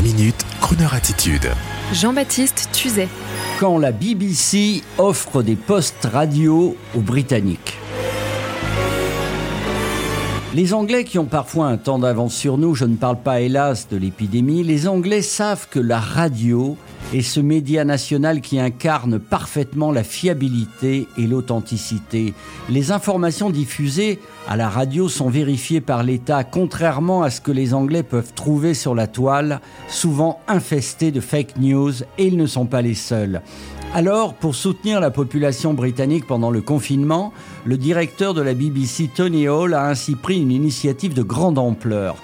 La minute, Kroneur attitude. Jean-Baptiste Tuzet. Quand la BBC offre des postes radio aux Britanniques. Les Anglais qui ont parfois un temps d'avance sur nous, je ne parle pas hélas de l'épidémie, les Anglais savent que la radio est ce média national qui incarne parfaitement la fiabilité et l'authenticité. Les informations diffusées à la radio sont vérifiées par l'État, contrairement à ce que les Anglais peuvent trouver sur la toile, souvent infestées de fake news, et ils ne sont pas les seuls. Alors, pour soutenir la population britannique pendant le confinement, le directeur de la BBC, Tony Hall, a ainsi pris une initiative de grande ampleur.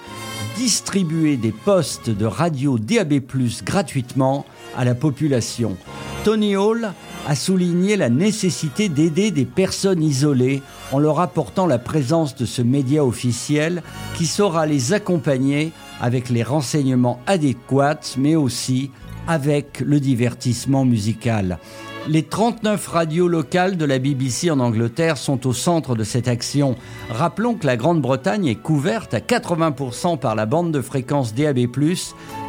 Distribuer des postes de radio DAB+, gratuitement à la population. Tony Hall a souligné la nécessité d'aider des personnes isolées en leur apportant la présence de ce média officiel qui saura les accompagner avec les renseignements adéquats, mais aussi avec le divertissement musical. Les 39 radios locales de la BBC en Angleterre sont au centre de cette action. Rappelons que la Grande-Bretagne est couverte à 80% par la bande de fréquence DAB+,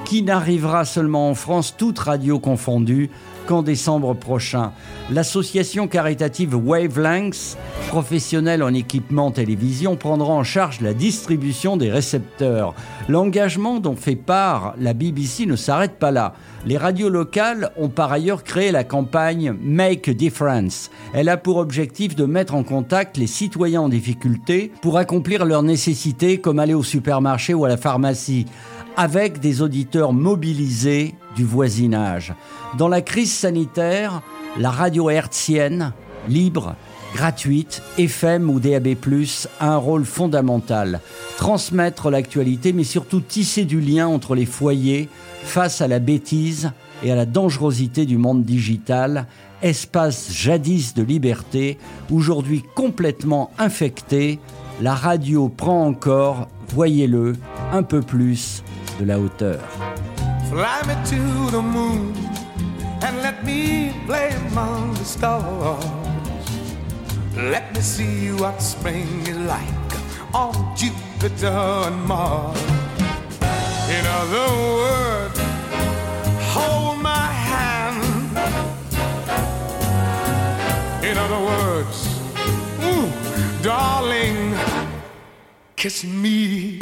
qui n'arrivera seulement en France, toute radio confondue, qu'en décembre prochain. L'association caritative Wavelengths, professionnelle en équipement télévision, prendra en charge la distribution des récepteurs. L'engagement dont fait part la BBC ne s'arrête pas là. Les radios locales ont par ailleurs créé la campagne Make a Difference. Elle a pour objectif de mettre en contact les citoyens en difficulté pour accomplir leurs nécessités comme aller au supermarché ou à la pharmacie avec des auditeurs mobilisés du voisinage. Dans la crise sanitaire, la radio hertzienne, libre, gratuite, FM ou DAB+, a un rôle fondamental. Transmettre l'actualité, mais surtout tisser du lien entre les foyers face à la bêtise et à la dangerosité du monde digital, espace jadis de liberté, aujourd'hui complètement infecté, la radio prend encore, voyez-le, un peu plus de la hauteur. Fly me to the moon and let me play among the stars. Let me see what spring is like on Jupiter and Mars. In other words, hold my hand. In other words, ooh, darling, kiss me.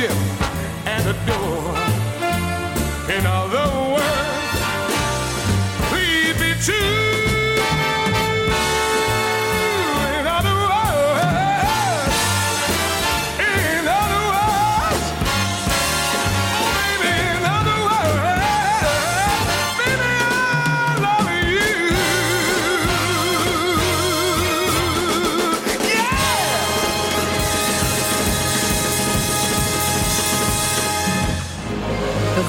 And adore. In